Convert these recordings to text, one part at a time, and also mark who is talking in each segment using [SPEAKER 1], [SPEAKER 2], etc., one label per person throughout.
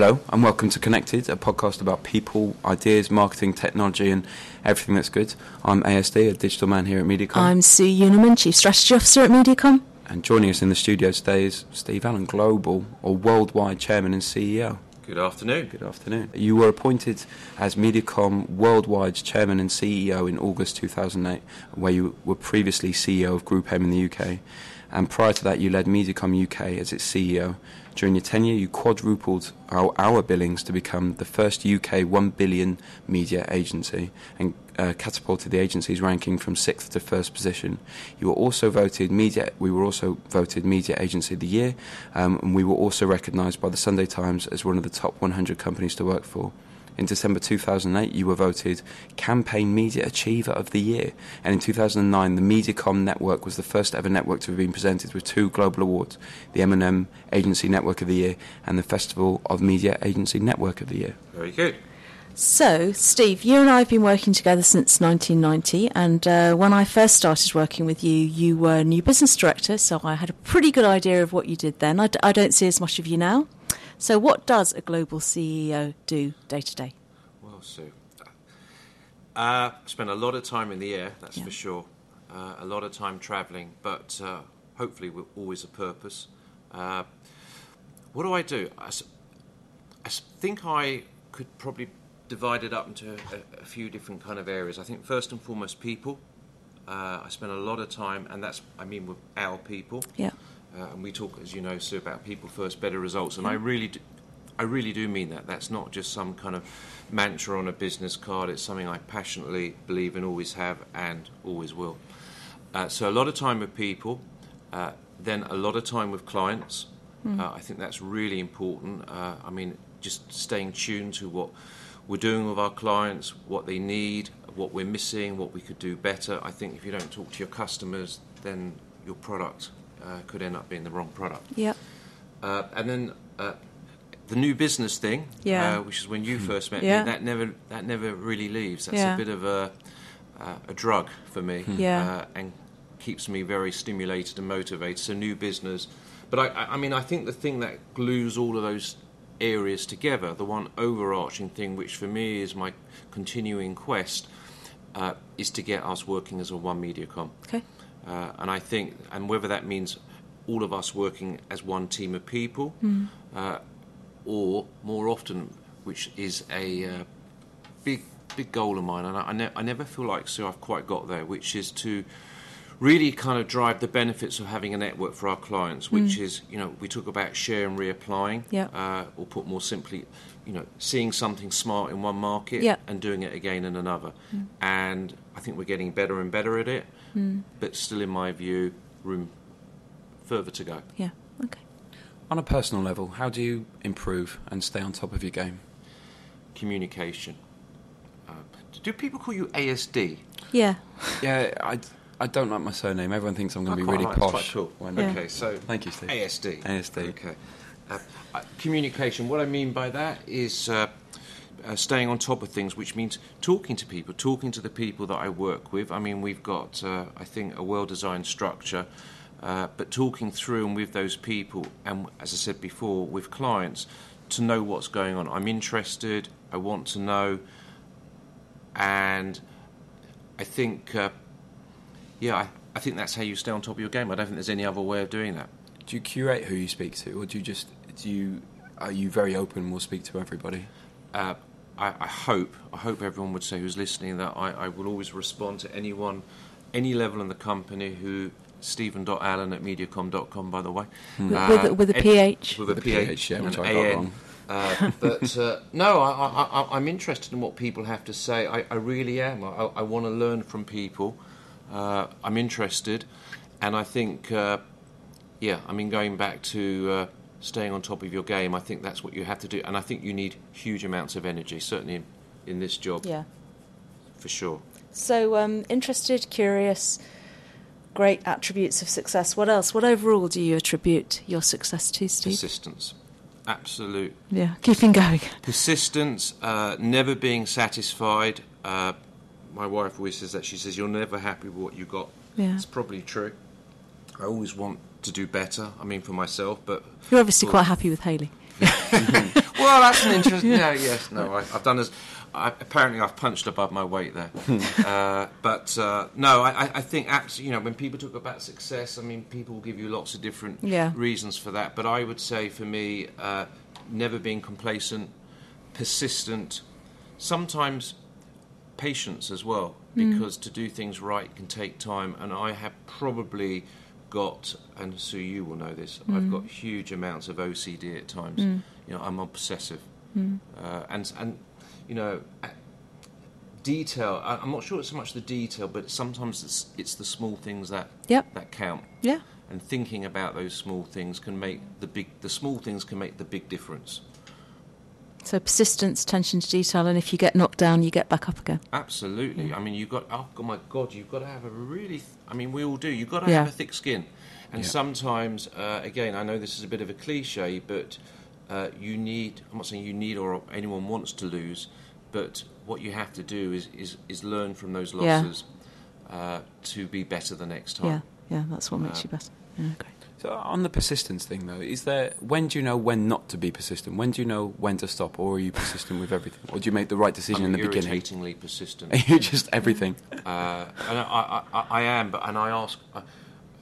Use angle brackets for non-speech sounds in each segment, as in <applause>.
[SPEAKER 1] Hello, and welcome to Connected, a podcast about people, ideas, marketing, technology, and everything that's good. I'm ASD, a digital man here at MediaCom.
[SPEAKER 2] I'm Sue Unerman, Chief Strategy Officer at MediaCom.
[SPEAKER 1] And joining us in the studio today is Steve Allen, Global or Worldwide Chairman and CEO.
[SPEAKER 3] Good afternoon.
[SPEAKER 1] Good afternoon. You were appointed as MediaCom Worldwide's Chairman and CEO in August 2008, where you were previously CEO of GroupM in the UK. And prior to that, you led MediaCom UK as its CEO. During your tenure, you quadrupled our, our billings to become the first UK 1 billion media agency and uh, catapulted the agency's ranking from sixth to first position. You were also voted media. We were also voted Media Agency of the Year, um, and we were also recognised by the Sunday Times as one of the top 100 companies to work for. In December 2008, you were voted Campaign Media Achiever of the Year. And in 2009, the MediaCom network was the first ever network to have been presented with two global awards the M&M Agency Network of the Year and the Festival of Media Agency Network of the Year.
[SPEAKER 3] Very good.
[SPEAKER 2] So, Steve, you and I have been working together since 1990, and uh, when I first started working with you, you were new business director, so I had a pretty good idea of what you did then. I d- I don't see as much of you now. So, what does a global CEO do day to day?
[SPEAKER 3] Well, Sue, uh, spent a lot of time in the air, that's
[SPEAKER 2] Yeah.
[SPEAKER 3] for sure. Uh, a lot of time travelling, but uh, hopefully with always a purpose. Uh, what do I do? I think I could probably divide it up into a, a few different kind of areas. I think first and foremost, people. Uh, I spend a lot of time, and that's I mean with our people.
[SPEAKER 2] Yeah.
[SPEAKER 3] Uh, and we talk, as you know, Sue, about people first, better results. And I really, do, I really do mean that. That's not just some kind of mantra on a business card. It's something I passionately believe in, always have, and always will. Uh, so a lot of time with people, uh, then a lot of time with clients. Uh, I think that's really important. Uh, I mean, just staying tuned to what we're doing with our clients, what they need, what we're missing, what we could do better. I think if you don't talk to your customers, then your product uh, could end up being the wrong product.
[SPEAKER 2] Yeah.
[SPEAKER 3] Uh, and then uh, the new business thing,
[SPEAKER 2] Yeah.
[SPEAKER 3] uh, which is when you first met
[SPEAKER 2] Yeah.
[SPEAKER 3] me, that never that never really leaves. That's
[SPEAKER 2] Yeah.
[SPEAKER 3] a bit of a uh, a drug for me,
[SPEAKER 2] Yeah.
[SPEAKER 3] uh, and keeps me very stimulated and motivated. So new business, but I, I I mean I think the thing that glues all of those areas together, the one overarching thing, which for me is my continuing quest, uh, is to get us working as a one MediaCom.
[SPEAKER 2] Okay.
[SPEAKER 3] Uh, and I think, and whether that means all of us working as one team of people, uh, or more often, which is a uh, big, big goal of mine, and I, I, ne- I never feel like so I've quite got there, which is to really kind of drive the benefits of having a network for our clients, which is, you know, we talk about share and reapplying,
[SPEAKER 2] Yeah.
[SPEAKER 3] uh, or put more simply, you know, seeing something smart in one market and doing it again in another. And I think we're getting better and better at it, but still, in my view, room further to go.
[SPEAKER 2] Yeah. Okay.
[SPEAKER 1] On a personal level, how do you improve and stay on top of your game?
[SPEAKER 3] Communication. Uh, do people call you ASD?
[SPEAKER 2] Yeah.
[SPEAKER 1] Yeah, I, I don't like my surname. Everyone thinks I'm going to be really
[SPEAKER 3] like it. It's
[SPEAKER 1] posh.
[SPEAKER 3] quite cool.
[SPEAKER 1] when-
[SPEAKER 2] Yeah.
[SPEAKER 3] Okay, so
[SPEAKER 1] Thank you, Steve.
[SPEAKER 3] ASD.
[SPEAKER 1] ASD.
[SPEAKER 3] Okay. Uh, uh, communication. What I mean by that is uh, uh, staying on top of things, which means talking to people, talking to the people that I work with. I mean, we've got, uh, I think, a well-designed structure, uh, but talking through and with those people, and as I said before, with clients, to know what's going on. I'm interested. I want to know, and I think, uh, yeah, I, I think that's how you stay on top of your game. I don't think there's any other way of doing that.
[SPEAKER 1] Do you curate who you speak to, or do you just do you are you very open? and will speak to everybody.
[SPEAKER 3] uh, I, I hope I hope everyone would say who's listening that I, I will always respond to anyone, any level in the company who Stephen.allen at mediacom.com by the way.
[SPEAKER 2] With,
[SPEAKER 3] Uh,
[SPEAKER 2] with, a- with a
[SPEAKER 3] ed-
[SPEAKER 2] PH.
[SPEAKER 3] With a
[SPEAKER 1] With
[SPEAKER 3] PH,
[SPEAKER 1] PH, yeah,
[SPEAKER 3] and
[SPEAKER 1] which
[SPEAKER 3] an
[SPEAKER 1] I got wrong.
[SPEAKER 3] Uh, but uh, no, I, I, I, I'm interested in what people have to say. I, I really am. I, I want to learn from people. Uh, I'm interested, and I think, uh, yeah, I mean, going back to uh, staying on top of your game, I think that's what you have to do, and I think you need huge amounts of energy, certainly in, in this job,
[SPEAKER 2] Yeah.
[SPEAKER 3] for sure.
[SPEAKER 2] So, um, interested, curious, great attributes of success. What else? What overall do you attribute your success to, Steve?
[SPEAKER 3] Persistence, absolute
[SPEAKER 2] yeah, keeping going.
[SPEAKER 3] persistence, uh, never being satisfied. Uh, my wife always says that. She says, You're never happy with what you got.
[SPEAKER 2] Yeah.
[SPEAKER 3] It's probably true. I always want to do better, I mean, for myself, but
[SPEAKER 2] You're obviously
[SPEAKER 3] Well-
[SPEAKER 2] quite happy with Haley. <laughs>
[SPEAKER 3] well, that's an interesting. Yeah, yes, no, I, I've done as. I, apparently, I've punched above my weight there. <laughs> uh, but uh, no, I, I think actually, you know, when people talk about success, I mean, people will give you lots of different
[SPEAKER 2] Yeah.
[SPEAKER 3] reasons for that. But I would say, for me, uh, never being complacent, persistent, sometimes patience as well, because to do things right can take time. And I have probably got, and Sue, you will know this, I've mm. got huge amounts of OCD at times. Mm. You know, I'm obsessive, mm. uh, and and you know. Detail. I- I'm not sure it's so much the detail, but sometimes it's it's the small things that
[SPEAKER 2] Yep.
[SPEAKER 3] that count
[SPEAKER 2] Yeah.
[SPEAKER 3] and thinking about those small things can make the big the small things can make the big difference
[SPEAKER 2] So persistence, attention to detail, and if you get knocked down, you get back up again.
[SPEAKER 3] absolutely i mean you've got oh my god you've got to have a really th- i mean we all do you've got to
[SPEAKER 2] Yeah.
[SPEAKER 3] have a thick skin and
[SPEAKER 1] Yeah.
[SPEAKER 3] sometimes uh, again i know this is a bit of a cliche but uh, you need i'm not saying you need or anyone wants to lose but what you have to do is is, is learn from those
[SPEAKER 2] Yeah.
[SPEAKER 3] losses uh, to be better the next
[SPEAKER 2] Yeah,
[SPEAKER 3] time
[SPEAKER 2] yeah, that's what makes
[SPEAKER 3] Uh,
[SPEAKER 2] you better. Yeah, great.
[SPEAKER 1] So on the persistence thing though, is there when do you know when not to be persistent? When do you know when to stop, or are you persistent with everything, or do you make the right decision
[SPEAKER 3] I'm
[SPEAKER 1] in the beginning?
[SPEAKER 3] irritatingly persistent <laughs>
[SPEAKER 1] Are you just everything?
[SPEAKER 3] Uh, and I, I, I, I am, but and I ask. Uh,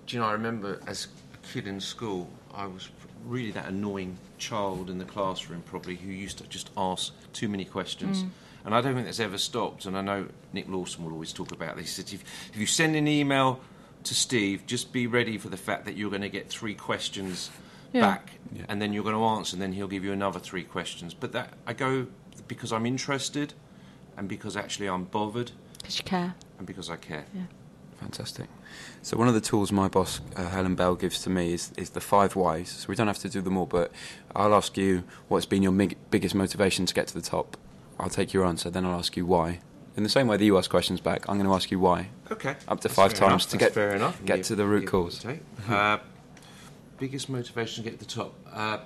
[SPEAKER 3] do you know? I remember as a kid in school, I was really that annoying child in the classroom, probably who used to just ask too many questions. And I don't think that's ever stopped. And I know Nick Lawson will always talk about this. He said, if, if you send an email to Steve, just be ready for the fact that you're going to get three questions
[SPEAKER 2] Yeah.
[SPEAKER 3] back,
[SPEAKER 1] Yeah.
[SPEAKER 3] and then you're going to answer, and then he'll give you another three questions. But that I go because I'm interested, and because actually I'm bothered,
[SPEAKER 2] Because you care.
[SPEAKER 3] and because I care.
[SPEAKER 1] Fantastic. So one of the tools my boss uh, Helen Bell gives to me is is the five whys. So we don't have to do them all, but I'll ask you what's been your mig- biggest motivation to get to the top. I'll take your answer, then I'll ask you why. In the same way that you ask questions back, I'm going to ask you why.
[SPEAKER 3] Okay.
[SPEAKER 1] Up to
[SPEAKER 3] That's
[SPEAKER 1] five times
[SPEAKER 3] enough.
[SPEAKER 1] to
[SPEAKER 3] That's
[SPEAKER 1] get-
[SPEAKER 3] fair enough.
[SPEAKER 1] get to the root cause.
[SPEAKER 3] Uh, biggest motivation to get to the top. Uh,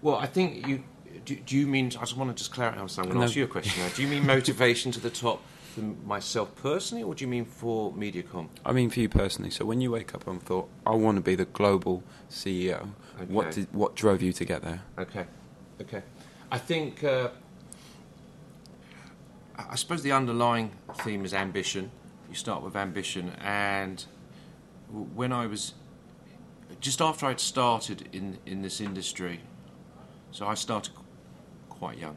[SPEAKER 3] well, I think you. Do, do you mean? I just want to just clarify. I'm going to
[SPEAKER 1] No.
[SPEAKER 3] ask you a question now. Do you mean motivation to the top for myself personally, or do you mean for MediaCom?
[SPEAKER 1] I mean, for you personally. So when you wake up and thought, I want to be the global CEO, what
[SPEAKER 3] Okay.
[SPEAKER 1] did what drove you to get there?
[SPEAKER 3] Okay, okay. I think. Uh, I suppose the underlying theme is ambition. You start with ambition, and when I was just after I'd started in in this industry, so I started quite young.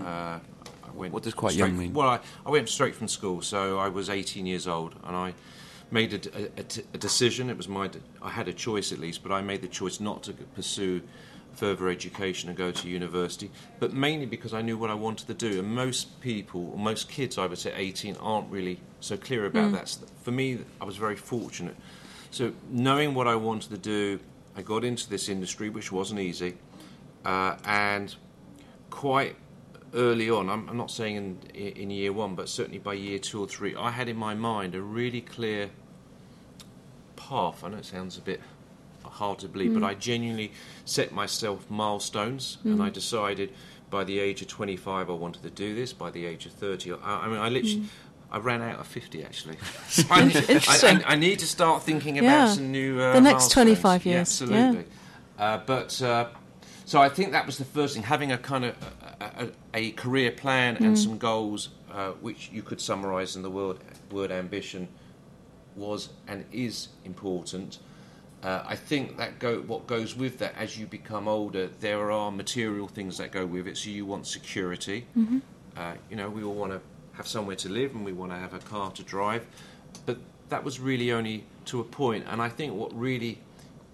[SPEAKER 3] Uh, I went
[SPEAKER 1] What does quite young mean?
[SPEAKER 3] Well, I, I went straight from school, so I was 18 years old, and I made a decision. It was my I had a choice at least, but I made the choice not to pursue further education and go to university, but mainly because I knew what I wanted to do. And most people, or most kids, I would say 18, aren't really so clear about that. So For me, I was very fortunate. So knowing what I wanted to do, I got into this industry, which wasn't easy, uh, and quite early on, I'm, I'm not saying in, in year one, but certainly by year two or three, I had in my mind a really clear path. I know it sounds a bit hard to believe, but I genuinely set myself milestones, and I decided by the age of 25 I wanted to do this. By the age of 30, I, I mean, I literally. I ran out of 50 actually. <laughs> <laughs> So I. I, I, need to start thinking about
[SPEAKER 2] Yeah.
[SPEAKER 3] some new. Uh,
[SPEAKER 2] The next
[SPEAKER 3] milestones.
[SPEAKER 2] 25
[SPEAKER 3] Yeah,
[SPEAKER 2] years,
[SPEAKER 3] absolutely. Uh, but uh, so I think that was the first thing, having a kind of a, a, a career plan and some goals, uh, which you could summarise in the word word ambition, was and is important. Uh, I think that go what goes with that as you become older, there are material things that go with it. So you want security. Uh, you know, we all want to have somewhere to live and we want to have a car to drive. But that was really only to a point. And I think what really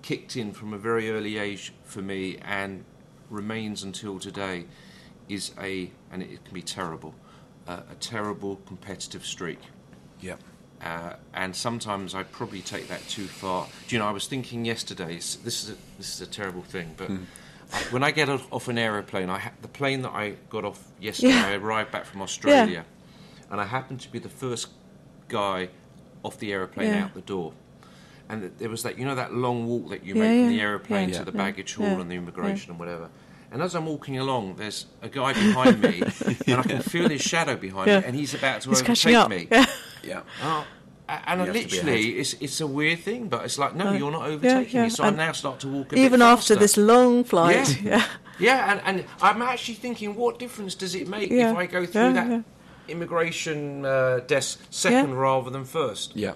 [SPEAKER 3] kicked in from a very early age for me and remains until today is a, and it can be terrible, uh, a terrible competitive streak.
[SPEAKER 1] Yep.
[SPEAKER 3] Uh, and sometimes I probably take that too far. Do you know? I was thinking yesterday. This is a, this is a terrible thing, but I- when I get off, off an aeroplane, I ha- the plane that I got off yesterday,
[SPEAKER 2] Yeah.
[SPEAKER 3] I arrived back from Australia, and I happened to be the first guy off the aeroplane
[SPEAKER 2] Yeah.
[SPEAKER 3] out the door. And there was that, you know, that long walk that you
[SPEAKER 2] Yeah,
[SPEAKER 3] make from the aeroplane
[SPEAKER 2] yeah,
[SPEAKER 3] to the
[SPEAKER 2] yeah,
[SPEAKER 3] baggage hall
[SPEAKER 2] yeah,
[SPEAKER 3] and the immigration and whatever. And as I'm walking along, there's a guy behind me, <laughs> and I can feel his shadow behind
[SPEAKER 2] Yeah.
[SPEAKER 3] me, and he's about to
[SPEAKER 2] He's catching
[SPEAKER 3] overtake
[SPEAKER 2] up.
[SPEAKER 3] me.
[SPEAKER 2] Yeah.
[SPEAKER 1] Yeah.
[SPEAKER 3] Oh, a- and
[SPEAKER 1] You have to be
[SPEAKER 3] literally, it's it's a weird thing, but it's like, no, you're not overtaking
[SPEAKER 2] yeah.
[SPEAKER 3] me. So I now start to walk a bit
[SPEAKER 2] Even after this long flight.
[SPEAKER 3] Yeah.
[SPEAKER 2] Yeah.
[SPEAKER 3] Yeah, and, and I'm actually thinking, what difference does it make
[SPEAKER 2] Yeah.
[SPEAKER 3] if I go through
[SPEAKER 2] Yeah,
[SPEAKER 3] that
[SPEAKER 2] yeah.
[SPEAKER 3] immigration uh, desk second
[SPEAKER 2] Yeah.
[SPEAKER 3] rather than first?
[SPEAKER 1] Yeah.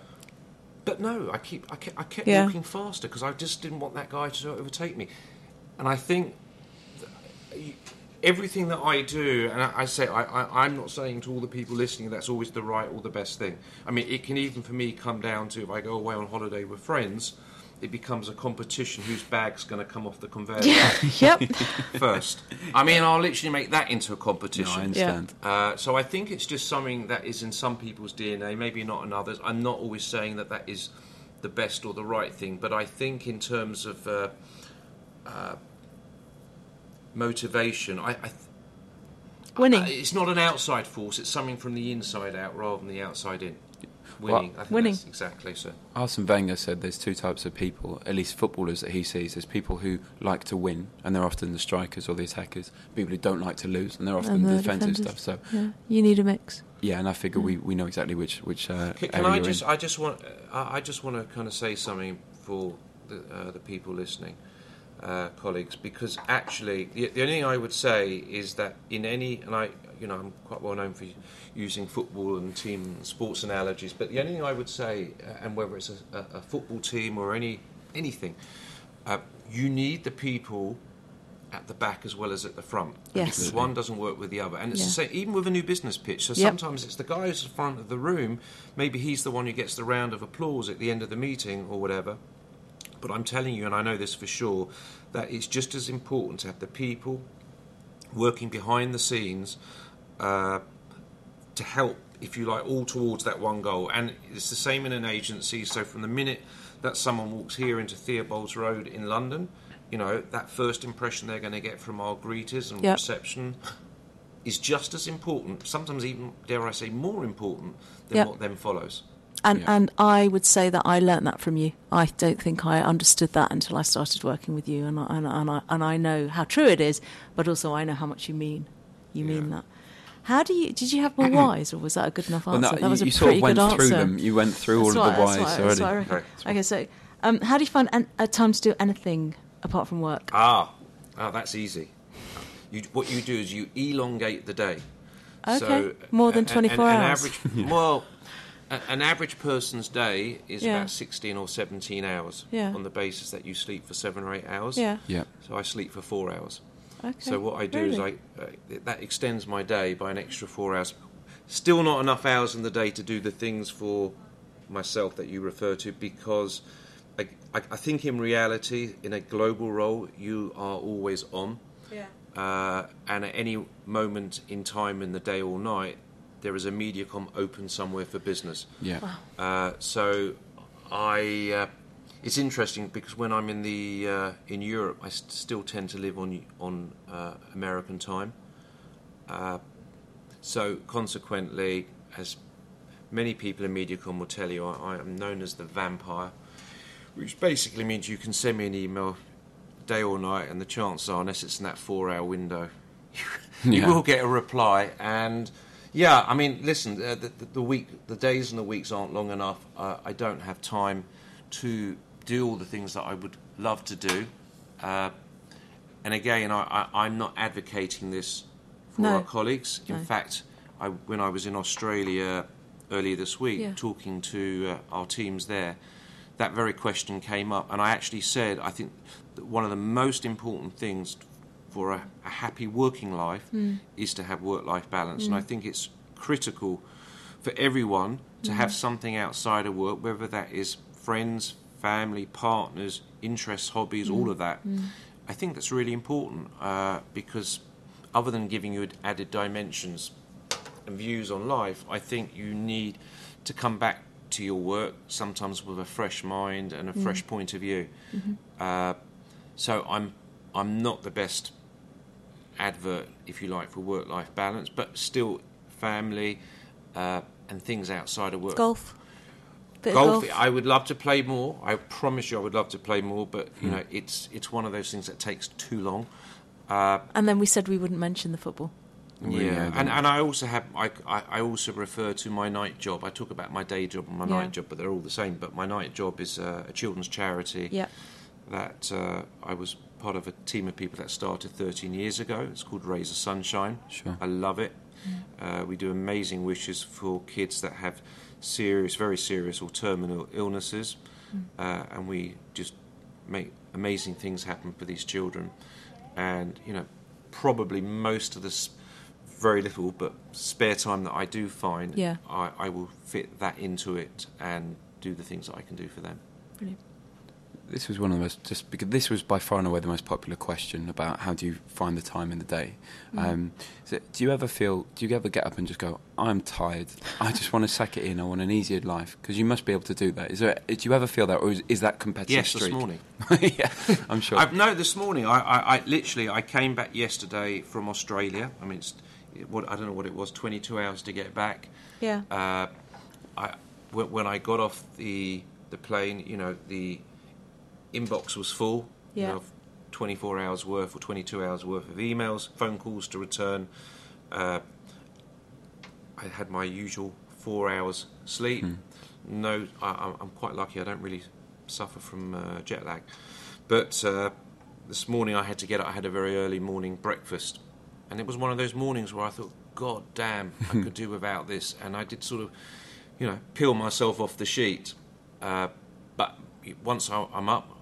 [SPEAKER 3] But no, I keep I kept, I kept
[SPEAKER 2] Yeah.
[SPEAKER 3] walking faster because I just didn't want that guy to overtake me. And I think that you- everything that I do, and I, I say I, I, I'm not saying to all the people listening that's always the right or the best thing. I mean, it can even for me come down to if I go away on holiday with friends, it becomes a competition whose bag's going to come off the conveyor belt <laughs>
[SPEAKER 2] yep. <laughs>
[SPEAKER 3] first. I mean, I'll literally make that into a
[SPEAKER 1] No,
[SPEAKER 3] competition.
[SPEAKER 1] I understand.
[SPEAKER 3] Uh, so I think it's just something that is in some people's DNA, maybe not in others. I'm not always saying that that is the best or the right thing, but I think in terms of uh, uh, motivation, I, I
[SPEAKER 2] Winning.
[SPEAKER 3] uh, it's not an outside force; it's something from the inside out rather than the outside in. Winning, I think
[SPEAKER 2] Winning.
[SPEAKER 3] that's exactly so.
[SPEAKER 1] Arsene Wenger said there's two types of people, at least footballers that he sees. There's people who like to win, and they're often the strikers or the attackers. People who don't like to lose, and they're often
[SPEAKER 2] And
[SPEAKER 1] the
[SPEAKER 2] the
[SPEAKER 1] defensive
[SPEAKER 2] defenders.
[SPEAKER 1] stuff. So
[SPEAKER 2] Yeah. You need a mix.
[SPEAKER 1] yeah, and I figure we, we know exactly which which uh,
[SPEAKER 3] Can, can
[SPEAKER 1] area
[SPEAKER 3] I just?
[SPEAKER 1] in.
[SPEAKER 3] I just want. Uh, I just want to kind of say something for the, uh, the people listening, uh, colleagues, because actually, the, the only thing I would say is that in any, and I, you know, I'm quite well known for using football and team and sports analogies, but the only thing I would say, uh, and whether it's a, a, a football team or any anything, uh, you need the people at the back as well as at the front.
[SPEAKER 2] Yes.
[SPEAKER 3] Because one doesn't work with the other. And it's the same, even with a new business pitch. So
[SPEAKER 2] Yep.
[SPEAKER 3] sometimes it's the guy who's at the front of the room, maybe he's the one who gets the round of applause at the end of the meeting or whatever. But I'm telling you, and I know this for sure, that it's just as important to have the people working behind the scenes uh, to help, if you like, all towards that one goal. And it's the same in an agency. So from the minute that someone walks here into Theobald's Road in London, you know, that first impression they're going to get from our greeters and
[SPEAKER 2] Yep.
[SPEAKER 3] reception is just as important, sometimes even, dare I say, more important than
[SPEAKER 2] Yep.
[SPEAKER 3] what then follows.
[SPEAKER 2] And
[SPEAKER 1] Yeah.
[SPEAKER 2] and I would say that I learnt that from you. I don't think I understood that until I started working with you, and I, and, and I and I know how true it is, but also I know how much you mean. You mean
[SPEAKER 3] Yeah.
[SPEAKER 2] that. How do you? Did you have more <clears throat> whys, or was that a good enough
[SPEAKER 1] Well,
[SPEAKER 2] answer?
[SPEAKER 1] no,
[SPEAKER 2] that was
[SPEAKER 1] you,
[SPEAKER 2] a
[SPEAKER 1] you sort
[SPEAKER 2] pretty
[SPEAKER 1] of went
[SPEAKER 2] good
[SPEAKER 1] through
[SPEAKER 2] answer.
[SPEAKER 1] them. You went through all
[SPEAKER 2] That's
[SPEAKER 1] of
[SPEAKER 2] what-
[SPEAKER 1] the
[SPEAKER 2] that's
[SPEAKER 1] whys
[SPEAKER 2] what-
[SPEAKER 1] already.
[SPEAKER 2] that's what I.
[SPEAKER 3] Right.
[SPEAKER 2] Okay, so um, how do you find an, a time to do anything apart from work?
[SPEAKER 3] Ah, ah, that's easy. You, what you do is you elongate the day.
[SPEAKER 2] Okay, more than
[SPEAKER 3] a- a-
[SPEAKER 2] 24
[SPEAKER 3] an,
[SPEAKER 2] hours.
[SPEAKER 3] An average, well, a, an average person's day is
[SPEAKER 2] Yeah.
[SPEAKER 3] about 16 or 17 hours
[SPEAKER 2] Yeah.
[SPEAKER 3] on the basis that you sleep for seven or eight hours.
[SPEAKER 2] Yeah.
[SPEAKER 1] Yeah.
[SPEAKER 3] So I sleep for four hours.
[SPEAKER 2] Okay.
[SPEAKER 3] So what I do is? I uh, that extends my day by an extra four hours. Still not enough hours in the day to do the things for myself that you refer to because I, I, I think in reality, in a global role, you are always on.
[SPEAKER 2] Yeah.
[SPEAKER 3] Uh, and at any moment in time in the day or night, there is a MediaCom open somewhere for business.
[SPEAKER 1] Yeah.
[SPEAKER 3] Uh, so I, uh, it's interesting because when I'm in the uh, in Europe, I st- still tend to live on on uh, American time. Uh, so consequently, as many people in MediaCom will tell you, I, I am known as the vampire, which basically means you can send me an email day or night, and the chances are, unless it's in that four-hour window, <laughs> you
[SPEAKER 1] Yeah.
[SPEAKER 3] will get a reply. And yeah, I mean, listen, uh, the, the, the week, the days and the weeks aren't long enough. Uh, I don't have time to do all the things that I would love to do. Uh, and again, I, I, I'm not advocating this for
[SPEAKER 2] No.
[SPEAKER 3] our colleagues. In
[SPEAKER 2] No.
[SPEAKER 3] fact, I, when I was in Australia earlier this week,
[SPEAKER 2] Yeah.
[SPEAKER 3] talking to uh, our teams there, that very question came up, and I actually said, I think that one of the most important things for a, a happy working life hmm. is to have work-life balance, and hmm. I think it's critical for everyone to hmm. have something outside of work, whether that is friends, family, partners, interests, hobbies, all of that. I think that's really important uh, because, other than giving you added dimensions and views on life, I think you need to come back to your work sometimes with a fresh mind and a fresh point of view. Mm-hmm. Uh, so I'm I'm not the best advert, if you like, for work-life balance, but still family uh, and things outside of work.
[SPEAKER 2] golf. Bit
[SPEAKER 3] Golf,
[SPEAKER 2] golf.
[SPEAKER 3] I would love to play more. I promise you, I would love to play more. But you know, it's it's one of those things that takes too long. Uh,
[SPEAKER 2] And then we said we wouldn't mention the football.
[SPEAKER 1] Really,
[SPEAKER 3] yeah, and and I also have I, I I also refer to my night job. I talk about my day job and my
[SPEAKER 2] Yeah.
[SPEAKER 3] night job, but they're all the same. But my night job is uh, a children's charity
[SPEAKER 2] Yeah.
[SPEAKER 3] that uh, I was part of a team of people that started 13 years ago. It's called Rays of Sunshine.
[SPEAKER 1] Sure.
[SPEAKER 3] I love it. Uh, we do amazing wishes for kids that have serious, very serious or terminal illnesses, uh, and we just make amazing things happen for these children. And you know, probably most of this very little but spare time that I do find,
[SPEAKER 2] Yeah.
[SPEAKER 3] I, I will fit that into it and do the things that I can do for them.
[SPEAKER 2] Brilliant.
[SPEAKER 1] This was one of the most just because this was by far and away the most popular question about how do you find the time in the day. Um, so do you ever feel? Do you ever get up and just go, "I'm tired. I just want to sack it in. I want an easier life." Because you must be able to do that. Is there? Do you ever feel that, or is, is that competitive
[SPEAKER 3] Yes,
[SPEAKER 1] streak?
[SPEAKER 3] this morning. <laughs>
[SPEAKER 1] yeah, I'm sure.
[SPEAKER 3] I, no, this morning. I, I, I literally I came back yesterday from Australia. I mean, it's, it, what I don't know what it was, 22 hours to get back.
[SPEAKER 2] Yeah.
[SPEAKER 3] Uh, I when, when I got off the the plane, you know, the inbox was full. You
[SPEAKER 2] Yeah.
[SPEAKER 3] know, 24 hours worth or 22 hours worth of emails, phone calls to return. Uh, I had my usual four hours sleep. No, I, I'm- I'm quite lucky. I don't really suffer from uh, jet lag. But uh, this morning I had to get up. I had a very early morning breakfast, and it was one of those mornings where I thought, "God damn, I could do without this." And I did sort of, you know, peel myself off the sheet. Uh, but once I, I'm up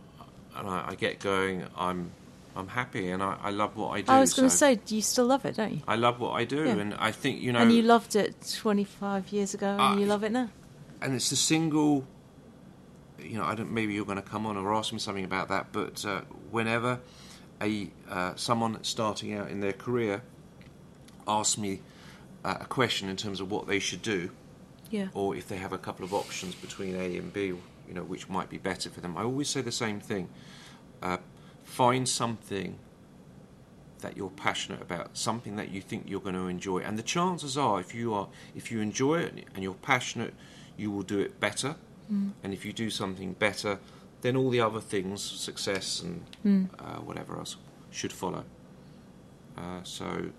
[SPEAKER 3] and I, I get going, I'm I'm happy and I, I love what I do.
[SPEAKER 2] I was going to
[SPEAKER 3] so
[SPEAKER 2] say, do you still love it, don't you?
[SPEAKER 3] I love what I do,
[SPEAKER 2] Yeah.
[SPEAKER 3] and I think you know,
[SPEAKER 2] and you loved it 25 years ago, and you love it now.
[SPEAKER 3] and it's the single. You know, I don't. Maybe you're going to come on or ask me something about that. But uh, whenever a uh, someone starting out in their career asks me uh, a question in terms of what they should do,
[SPEAKER 2] Yeah.
[SPEAKER 3] or if they have a couple of options between A and B, you know, which might be better for them, I always say the same thing: uh, find something that you're passionate about, something that you think you're going to enjoy, and the chances are, if you are, if you enjoy it and you're passionate, you will do it better. And if you do something better, then all the other things, success and uh, whatever else, should follow. Uh, so,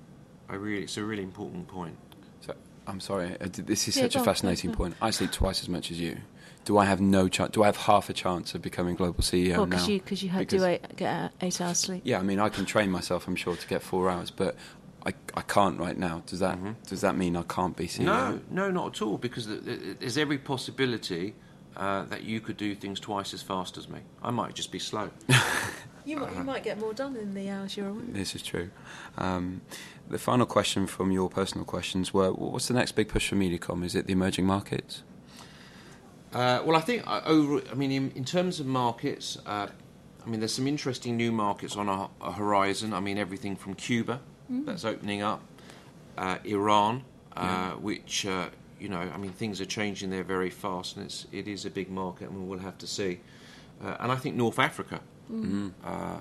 [SPEAKER 3] I really, it's a really important point.
[SPEAKER 1] So, I'm sorry. uh, This is
[SPEAKER 2] Yeah,
[SPEAKER 1] such
[SPEAKER 2] go
[SPEAKER 1] a fascinating point. I sleep twice as much as you. Do I have no chance? Do I have half a chance of becoming global CEO
[SPEAKER 2] well,
[SPEAKER 1] now?
[SPEAKER 2] because you, cause you had
[SPEAKER 1] Because-
[SPEAKER 2] to eight, get uh, eight hours sleep.
[SPEAKER 1] Yeah, I mean, I can train myself, I'm sure, to get four hours, but I, I can't right now. Does that does that mean I can't be CEO?
[SPEAKER 3] No, no, not at all, because th- th- there's every possibility uh, that you could do things twice as fast as me. I might just be slow. <laughs>
[SPEAKER 2] You might, you might get more done in the hours you're away.
[SPEAKER 1] This is true. Um, the final question from your personal questions were: What's the next big push for Mediacom? Is it the emerging markets?
[SPEAKER 3] Uh, well, I think uh, over. I mean, in, in terms of markets, uh, I mean, there's some interesting new markets on our, our horizon. I mean, everything from Cuba that's opening up, uh, Iran, uh, which uh, you know, I mean, things are changing there very fast, and it's it is a big market, and we'll have to see. Uh, and I think North Africa. Uh,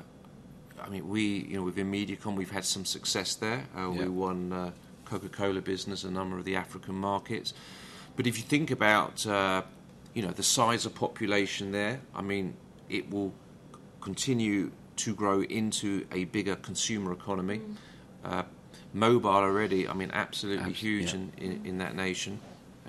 [SPEAKER 3] I mean, we, you know, within Mediacom, we've had some success there. Uh,
[SPEAKER 1] Yeah.
[SPEAKER 3] We won uh, Coca-Cola business, a number of the African markets. But if you think about, uh, you know, the size of population there, I mean, it will continue to grow into a bigger consumer economy. Uh, mobile already, I mean, absolutely
[SPEAKER 1] Abs-
[SPEAKER 3] huge
[SPEAKER 1] yeah.
[SPEAKER 3] in, in, in that nation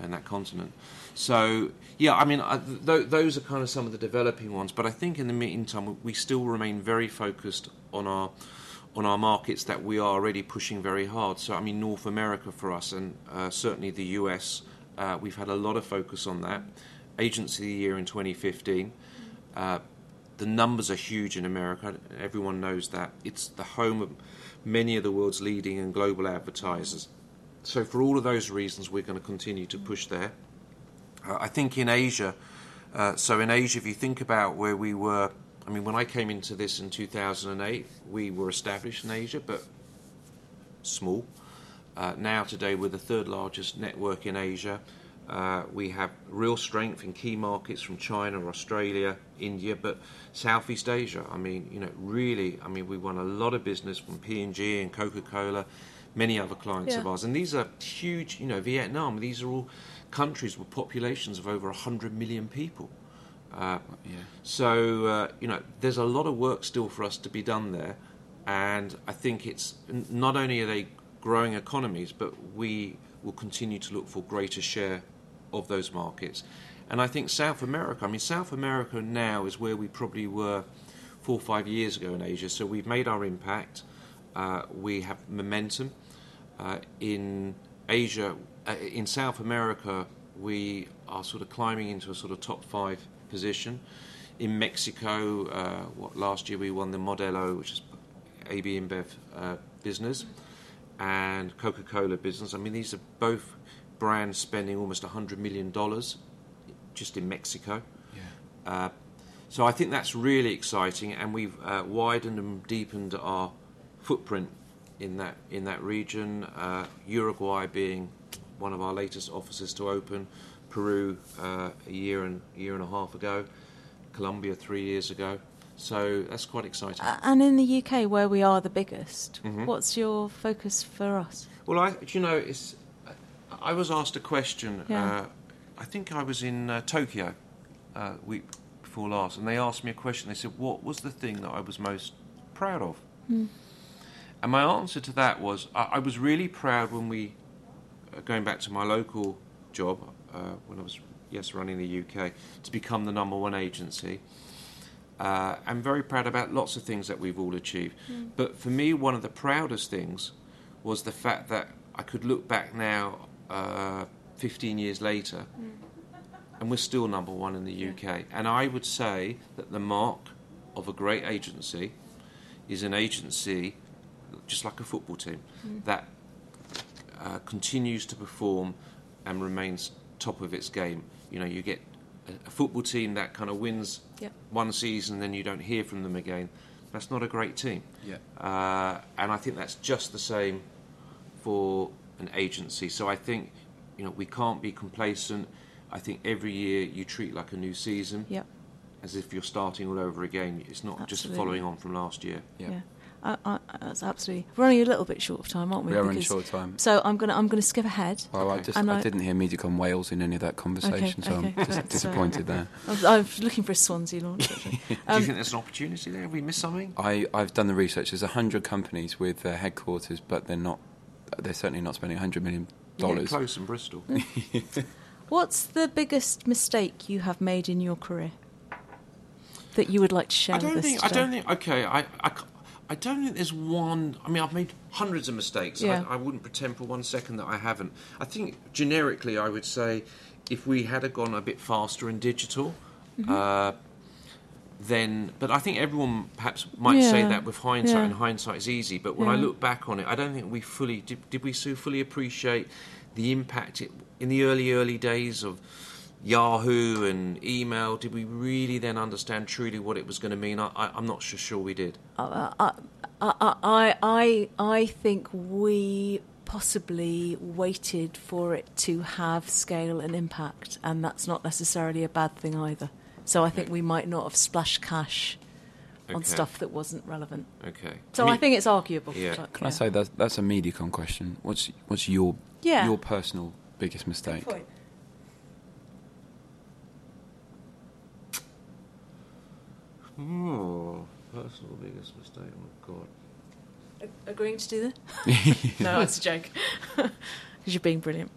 [SPEAKER 3] and that continent. So, yeah, I mean, I, th- those are kind of some of the developing ones. But I think in the meantime, we still remain very focused on our on our markets that we are already pushing very hard. So, I mean, North America for us, and uh, certainly the US, uh, we've had a lot of focus on that. Agency of the Year in 2015. Uh, the numbers are huge in America. Everyone knows that. It's the home of many of the world's leading and global advertisers. So, for all of those reasons, we're going to continue to push there. Uh, I think in Asia, uh, so in Asia, if you think about where we were, I mean, when I came into this in 2008, we were established in Asia, but small. Uh, now, today, we're the third largest network in Asia. Uh, we have real strength in key markets from China, Australia, India, but Southeast Asia. I mean, you know, really. I mean, we won a lot of business from P and G and Coca Cola, many other clients of ours, and these are huge. You know, Vietnam. These are all countries with populations of over hundred million people. Uh,
[SPEAKER 1] Yeah.
[SPEAKER 3] so uh, you know, there's a lot of work still for us to be done there, and I think it's not only are they growing economies, but we will continue to look for greater share of those markets. And I think South America. I mean, South America now is where we probably were four or five years ago in Asia. So we've made our impact. Uh, we have momentum. Uh, in Asia, uh, in South America, we are sort of climbing into a sort of top five position. In Mexico, uh, what, last year we won the Modelo, which is AB InBev uh, business, and Coca Cola business. I mean, these are both brands spending almost $100 million just in Mexico.
[SPEAKER 1] Yeah.
[SPEAKER 3] Uh, so I think that's really exciting, and we've uh, widened and deepened our footprint in that in that region. Uh, Uruguay being one of our latest offices to open, Peru uh, a year and year and a half ago, Colombia three years ago. So that's quite exciting.
[SPEAKER 2] Uh, and in the UK, where we are the biggest,
[SPEAKER 3] Mhm.
[SPEAKER 2] what's your focus for us?
[SPEAKER 3] Well, I, do you know, it's. I was asked a question.
[SPEAKER 2] Yeah.
[SPEAKER 3] Uh, I think I was in uh, Tokyo uh, week before last, and they asked me a question. They said, "What was the thing that I was most proud of?"
[SPEAKER 2] Hmm.
[SPEAKER 3] And my answer to that was, I, I was really proud when we, uh, going back to my local job uh, when I was yes running the UK, to become the number one agency. Uh, I'm very proud about lots of things that we've all achieved. But for me, one of the proudest things was the fact that I could look back now, uh, 15 years later, and we're still number one in the UK. And I would say that the mark of a great agency is an agency, just like a football team, that uh, continues to perform and remains top of its game. You know, you get a, a football team that kind of wins
[SPEAKER 2] Yep.
[SPEAKER 3] one season, then you don't hear from them again. That's not a great team.
[SPEAKER 1] Yeah.
[SPEAKER 3] Uh, and I think that's just the same for an agency. So I think, you know, we can't be complacent. I think every year you treat like a new season,
[SPEAKER 2] Yep.
[SPEAKER 3] as if you're starting all over again. It's not just following on from last year.
[SPEAKER 1] Yeah.
[SPEAKER 2] Yeah. I, I, that's absolutely. We're only a little bit short of time, aren't we?
[SPEAKER 1] We are running short of time.
[SPEAKER 2] So I'm gonna I'm gonna skip ahead.
[SPEAKER 1] Well, I
[SPEAKER 3] Okay.
[SPEAKER 1] just
[SPEAKER 2] And
[SPEAKER 1] I,
[SPEAKER 2] I-
[SPEAKER 1] didn't hear Mediacom Wales in any of that conversation, so
[SPEAKER 2] okay.
[SPEAKER 1] I'm dis-
[SPEAKER 2] That's, uh,
[SPEAKER 1] disappointed there. <laughs>
[SPEAKER 2] I was, I was looking for a Swansea launch. <laughs> actually.
[SPEAKER 3] Do
[SPEAKER 2] Um,
[SPEAKER 3] you think there's an opportunity there? Have we missed something?
[SPEAKER 1] I, I've done the research. There's hundred companies with uh, headquarters, but they're not. They're certainly not spending hundred million
[SPEAKER 3] You get
[SPEAKER 1] dollars.
[SPEAKER 3] close in Bristol. <laughs>
[SPEAKER 2] What's the biggest mistake you have made in your career that you would like to share
[SPEAKER 3] I don't
[SPEAKER 2] with us
[SPEAKER 3] think. I
[SPEAKER 2] today?
[SPEAKER 3] don't think. Okay, I, I, ca- I don't think there's one. I mean, I've made hundreds of mistakes.
[SPEAKER 2] Yeah.
[SPEAKER 3] I, I wouldn't pretend for one second that I haven't. I think generically, I would say, if we had gone a bit faster in digital,
[SPEAKER 2] Mm-hmm.
[SPEAKER 3] uh, then. But I think everyone perhaps might say that with hindsight,
[SPEAKER 2] Yeah.
[SPEAKER 3] and hindsight is easy. But when I look back on it, I don't think we fully did. Did we so fully appreciate the impact it, in the early, early days of? Yahoo and email. Did we really then understand truly what it was going to mean? I, I, I'm not so sure we did.
[SPEAKER 2] Uh, I, I, I, I, I think we possibly waited for it to have scale and impact, and that's not necessarily a bad thing either. So I think we might not have splashed cash on stuff that wasn't relevant.
[SPEAKER 3] Okay.
[SPEAKER 2] So I,
[SPEAKER 3] mean,
[SPEAKER 2] think it's arguable.
[SPEAKER 3] Yeah.
[SPEAKER 2] but,
[SPEAKER 1] Can I say that that's a Mediacom question? What's what's your
[SPEAKER 2] Yeah.
[SPEAKER 1] your personal biggest mistake?
[SPEAKER 3] Oh, personal biggest mistake. Oh God.
[SPEAKER 2] A- Agreeing to do that? <laughs> no, it's a joke. <laughs> Because you're being brilliant.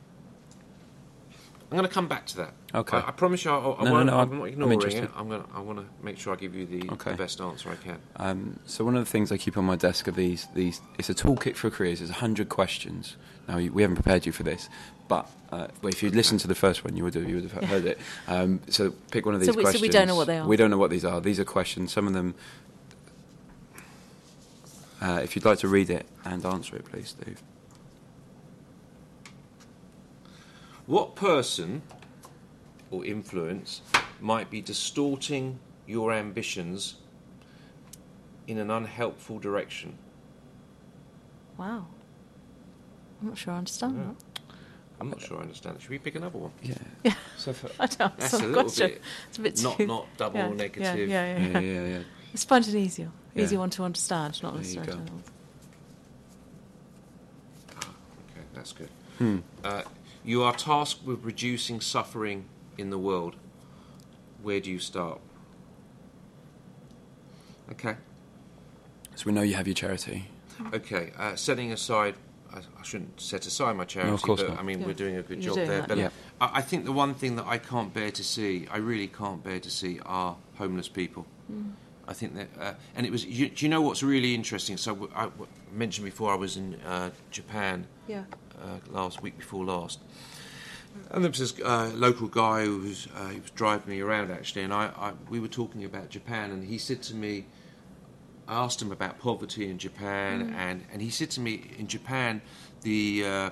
[SPEAKER 3] I'm going to come back to that.
[SPEAKER 1] Okay.
[SPEAKER 3] I, I promise you, I, I
[SPEAKER 1] No, no,
[SPEAKER 3] won't,
[SPEAKER 1] no,
[SPEAKER 3] I'm,
[SPEAKER 1] I'm-
[SPEAKER 3] not
[SPEAKER 1] I'm interested.
[SPEAKER 3] it. I'm going. To, I want to make sure I give you the,
[SPEAKER 1] Okay.
[SPEAKER 3] the best answer I can.
[SPEAKER 1] Um, so one of the things I keep on my desk are these these. It's a toolkit for careers. It's hundred questions. Now we haven't prepared you for this, but uh, well, if you'd listened to the first one, you would have you would have heard it. <laughs> Um, so pick one of these
[SPEAKER 2] So we- so we
[SPEAKER 1] questions.
[SPEAKER 2] don't know what they are?
[SPEAKER 1] We don't know what these are. These are questions. Some of them. Uh, if you'd like to read it and answer it, please, Steve.
[SPEAKER 3] What person or influence might be distorting your ambitions in an unhelpful direction?
[SPEAKER 2] Wow. I'm not sure I understand
[SPEAKER 3] Yeah.
[SPEAKER 2] that.
[SPEAKER 3] I'm not sure I understand. Should we pick another one?
[SPEAKER 1] Yeah.
[SPEAKER 2] Yeah.
[SPEAKER 1] So for, <laughs>
[SPEAKER 2] I don't
[SPEAKER 3] That's
[SPEAKER 2] answer
[SPEAKER 3] a little
[SPEAKER 2] question.
[SPEAKER 3] bit
[SPEAKER 2] It's a bit
[SPEAKER 3] not
[SPEAKER 2] too...
[SPEAKER 3] not double
[SPEAKER 2] yeah,
[SPEAKER 3] negative.
[SPEAKER 2] Yeah, yeah, yeah.
[SPEAKER 1] yeah, yeah, yeah.
[SPEAKER 2] Let's find an easier,
[SPEAKER 1] Yeah.
[SPEAKER 2] easy one to understand, not
[SPEAKER 1] There you
[SPEAKER 2] necessarily.
[SPEAKER 1] go.
[SPEAKER 3] Okay, that's good.
[SPEAKER 1] Hmm.
[SPEAKER 3] Uh, you are tasked with reducing suffering in the world. Where do you start? Okay.
[SPEAKER 1] So we know you have your charity.
[SPEAKER 3] Okay. Uh, setting aside, I, I shouldn't set aside my charity, no, of
[SPEAKER 1] course
[SPEAKER 3] but
[SPEAKER 1] not.
[SPEAKER 3] I mean
[SPEAKER 2] Yeah.
[SPEAKER 3] we're doing a good
[SPEAKER 2] You're
[SPEAKER 3] job there.
[SPEAKER 2] that,
[SPEAKER 3] But
[SPEAKER 1] yeah.
[SPEAKER 3] I, I think the one thing that I can't bear to see, I really can't bear to see, are homeless people. I think that, uh, and it was. You, do you know what's really interesting? So I, mentioned before I was in uh, Japan
[SPEAKER 2] Yeah.
[SPEAKER 3] uh, last week before last, and there was this uh, local guy who was, uh, he was driving me around actually, and I, I we were talking about Japan, and he said to me, I asked him about poverty in Japan, and, and he said to me, in Japan, the uh,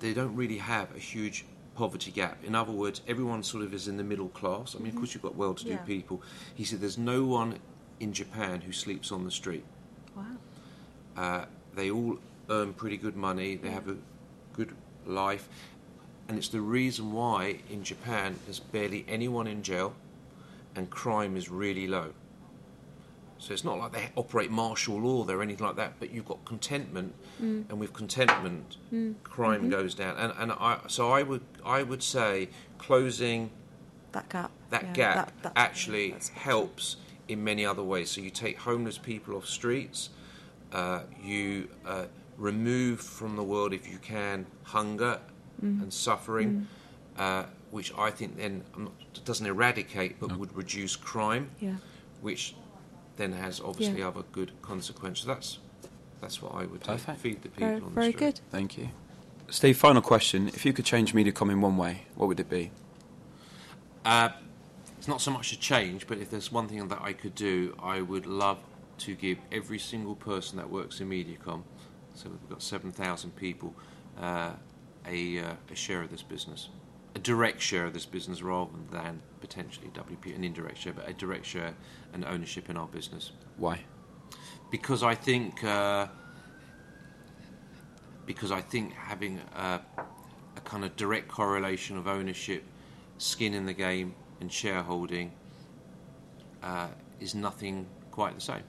[SPEAKER 3] they don't really have a huge poverty gap. In other words, everyone sort of is in the middle class. I mean, of course, you've got well-to-do
[SPEAKER 2] Yeah.
[SPEAKER 3] people. He said, there's no one in Japan who sleeps on the street.
[SPEAKER 2] Wow.
[SPEAKER 3] Uh, they all earn pretty good money. They have a good life, and it's the reason why in Japan there's barely anyone in jail, and crime is really low. So it's not like they operate martial law there or anything like that. But you've got contentment, and with contentment, crime goes down. And and I so I would I would say closing
[SPEAKER 2] That gap.
[SPEAKER 3] that
[SPEAKER 2] yeah,
[SPEAKER 3] gap
[SPEAKER 2] that- that-
[SPEAKER 3] actually
[SPEAKER 2] that's-
[SPEAKER 3] helps in many other ways. So you take homeless people off streets, uh, you uh, remove from the world, if you can, hunger
[SPEAKER 2] Mm.
[SPEAKER 3] and suffering, uh, which I think then I'm not, doesn't eradicate but would reduce crime,
[SPEAKER 2] Yeah.
[SPEAKER 3] which then has obviously
[SPEAKER 2] Yeah.
[SPEAKER 3] other good consequences. That's that's what I would do.
[SPEAKER 1] Perfect.
[SPEAKER 3] Feed the people
[SPEAKER 2] Very,
[SPEAKER 3] on the
[SPEAKER 2] very
[SPEAKER 3] street.
[SPEAKER 2] good.
[SPEAKER 1] Thank you. Steve, final question. If you could change Mediacom in one way, what would it be?
[SPEAKER 3] Uh, it's not so much a change, but if there's one thing that I could do, I would love to give every single person that works in Mediacom, so we've got 7,000 people, uh, a, uh, a share of this business. A direct share of this business rather than potentially WPP, an indirect share, but a direct share and ownership in our business.
[SPEAKER 1] Why?
[SPEAKER 3] Because I think, uh, because I think having a, a kind of direct correlation of ownership, skin in the game, and shareholding uh, is nothing quite the same.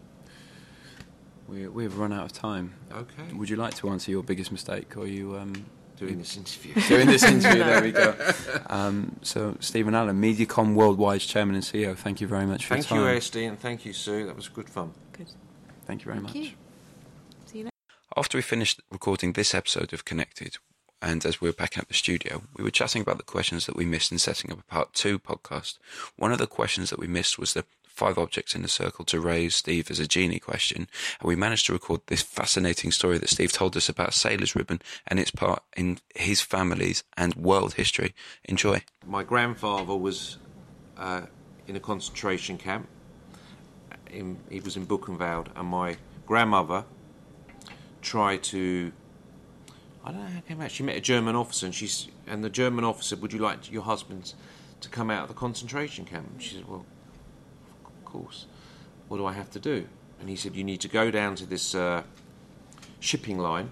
[SPEAKER 1] We, we've run out of time.
[SPEAKER 3] Okay.
[SPEAKER 1] Would you like to answer your biggest mistake, or you um,
[SPEAKER 3] Doing this interview. <laughs>
[SPEAKER 1] doing this interview? There we go. <laughs> Um, so, Stephen Allen, Mediacom Worldwide's chairman and CEO. Thank you very much for
[SPEAKER 3] Thank
[SPEAKER 1] your
[SPEAKER 3] you. ASD, and thank you, Sue. That was good fun.
[SPEAKER 2] Good.
[SPEAKER 1] Thank you very
[SPEAKER 2] Thank
[SPEAKER 1] much.
[SPEAKER 2] you. See you next.
[SPEAKER 1] After we finished recording this episode of Connected, and as we were back at the studio, we were chatting about the questions that we missed in setting up a part two podcast. One of the questions that we missed was the five objects in a circle to raise Steve as a genie question, and we managed to record this fascinating story that Steve told us about sailor's ribbon and its part in his family's and world history. Enjoy.
[SPEAKER 3] My grandfather was uh, in a concentration camp. In, he was in Buchenwald, and my grandmother tried to. I don't know how it came out. She met a German officer, and she's and the German officer said, "Would you like your husband to come out of the concentration camp?" And she said, "Well, course. What do I have to do?" And he said, "You need to go down to this uh, shipping line,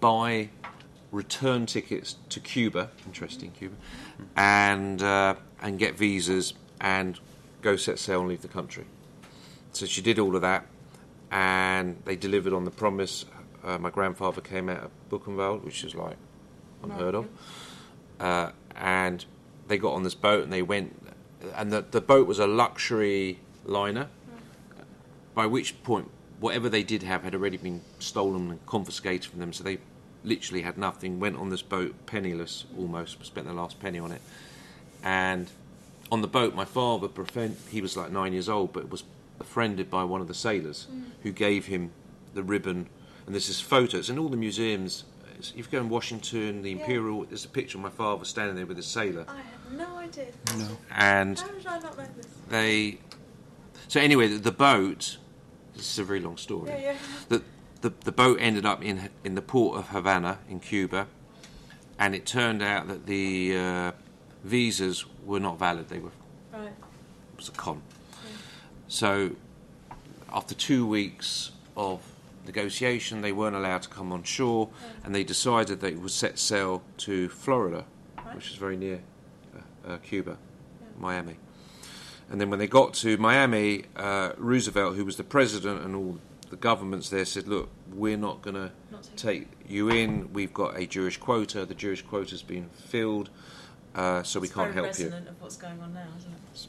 [SPEAKER 3] buy return tickets to Cuba, interesting Cuba, and uh, and get visas and go set sail and leave the country. So she did all of that, and they delivered on the promise. Uh, my grandfather came out of Buchenwald, which is like unheard of, uh, and they got on this boat and they went, and the the boat was a luxury liner, by which point whatever they did have had already been stolen and confiscated from them. So they literally had nothing. Went on this boat penniless, almost spent their last penny on it, and on the boat, my father, he was like nine years old, but was befriended by one of the sailors hmm. who gave him the ribbon. And there's this photo. It's in all the museums. It's, if you go in Washington, the Imperial, there's a picture of my father standing there with a sailor.
[SPEAKER 4] No idea. No.
[SPEAKER 3] And
[SPEAKER 4] How did I not know this?
[SPEAKER 3] they. So anyway, the, the boat. This is a very long story.
[SPEAKER 4] Yeah, yeah.
[SPEAKER 3] The, the the boat ended up in in the port of Havana in Cuba, and it turned out that the uh, visas were not valid. They were
[SPEAKER 4] Right.
[SPEAKER 3] it was a con. So, after two weeks of negotiation, they weren't allowed to come on shore, and they decided they would set sail to Florida, which is very near uh, Cuba, Miami. And then when they got to Miami, uh, Roosevelt, who was the president, and all the governments there said, "Look, we're not going to take you in. We've got a Jewish quota. The Jewish quota's been filled, uh, so we can't help you."
[SPEAKER 4] of what's going on now?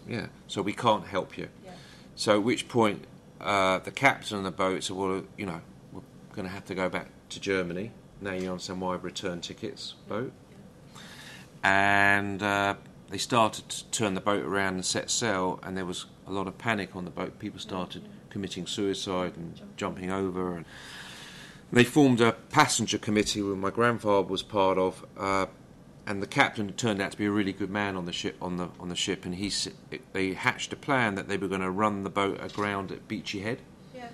[SPEAKER 3] Yeah, so we can't help you.
[SPEAKER 4] Yeah.
[SPEAKER 3] So at which point uh, the captain of the boat said, well, you know, we're going to have to go back to Germany. Now you understand why I've returned tickets, boat. And uh, they started to turn the boat around and set sail, and there was a lot of panic on the boat. People started committing suicide and jumping over, and they formed a passenger committee, where my grandfather was part of. Uh, and the captain turned out to be a really good man on the ship. On the on the ship, and he they hatched a plan that they were going to run the boat aground at Beachy Head
[SPEAKER 4] Yeah.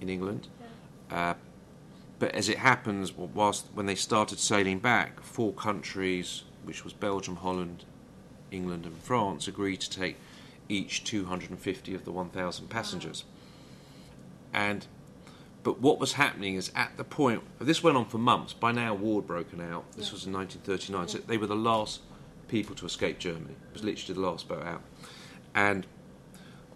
[SPEAKER 3] in England.
[SPEAKER 4] Yeah.
[SPEAKER 3] Uh, but as it happens, whilst when they started sailing back, four countries, which was Belgium, Holland, England, and France, agreed to take each 250 of the 1,000 passengers. And but what was happening is at the point this went on for months. By now, war had broken out. This
[SPEAKER 4] Yeah.
[SPEAKER 3] was in 1939. So they were the last people to escape Germany. It was literally the last boat out. And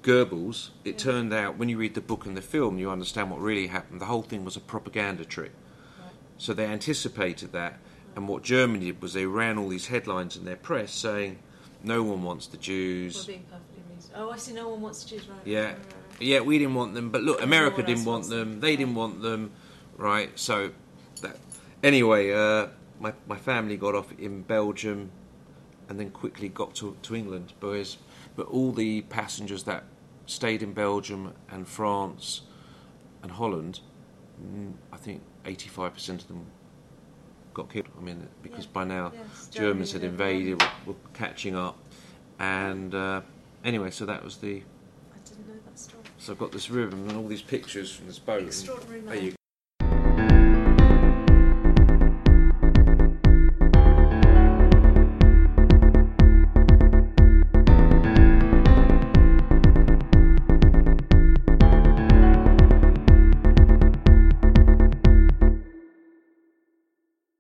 [SPEAKER 3] Goebbels, it
[SPEAKER 4] Yeah.
[SPEAKER 3] turned out when you read the book and the film, you understand what really happened. The whole thing was a propaganda trick.
[SPEAKER 4] Right.
[SPEAKER 3] So they anticipated that, and what Germany did was they ran all these headlines in their press saying, "No one wants the
[SPEAKER 4] We're
[SPEAKER 3] Jews."
[SPEAKER 4] being perfectly reasonable. Oh, I see. No one wants the Jews, right.
[SPEAKER 3] Yeah,
[SPEAKER 4] Right, right, right.
[SPEAKER 3] yeah, we didn't want them, but look, America didn't want them.
[SPEAKER 4] them.
[SPEAKER 3] They didn't want them, right? So that anyway, uh, my my family got off in Belgium, and then quickly got to to England. But but all the passengers that stayed in Belgium and France and Holland, mm, I think eighty five percent of them got killed. I mean, because
[SPEAKER 4] Yeah.
[SPEAKER 3] by now
[SPEAKER 4] Yes,
[SPEAKER 3] Germans had invaded, were, were catching up, and uh, anyway, so that was the.
[SPEAKER 4] I didn't know that story.
[SPEAKER 3] So I've got this ribbon and all these pictures from this boat.
[SPEAKER 4] Extraordinary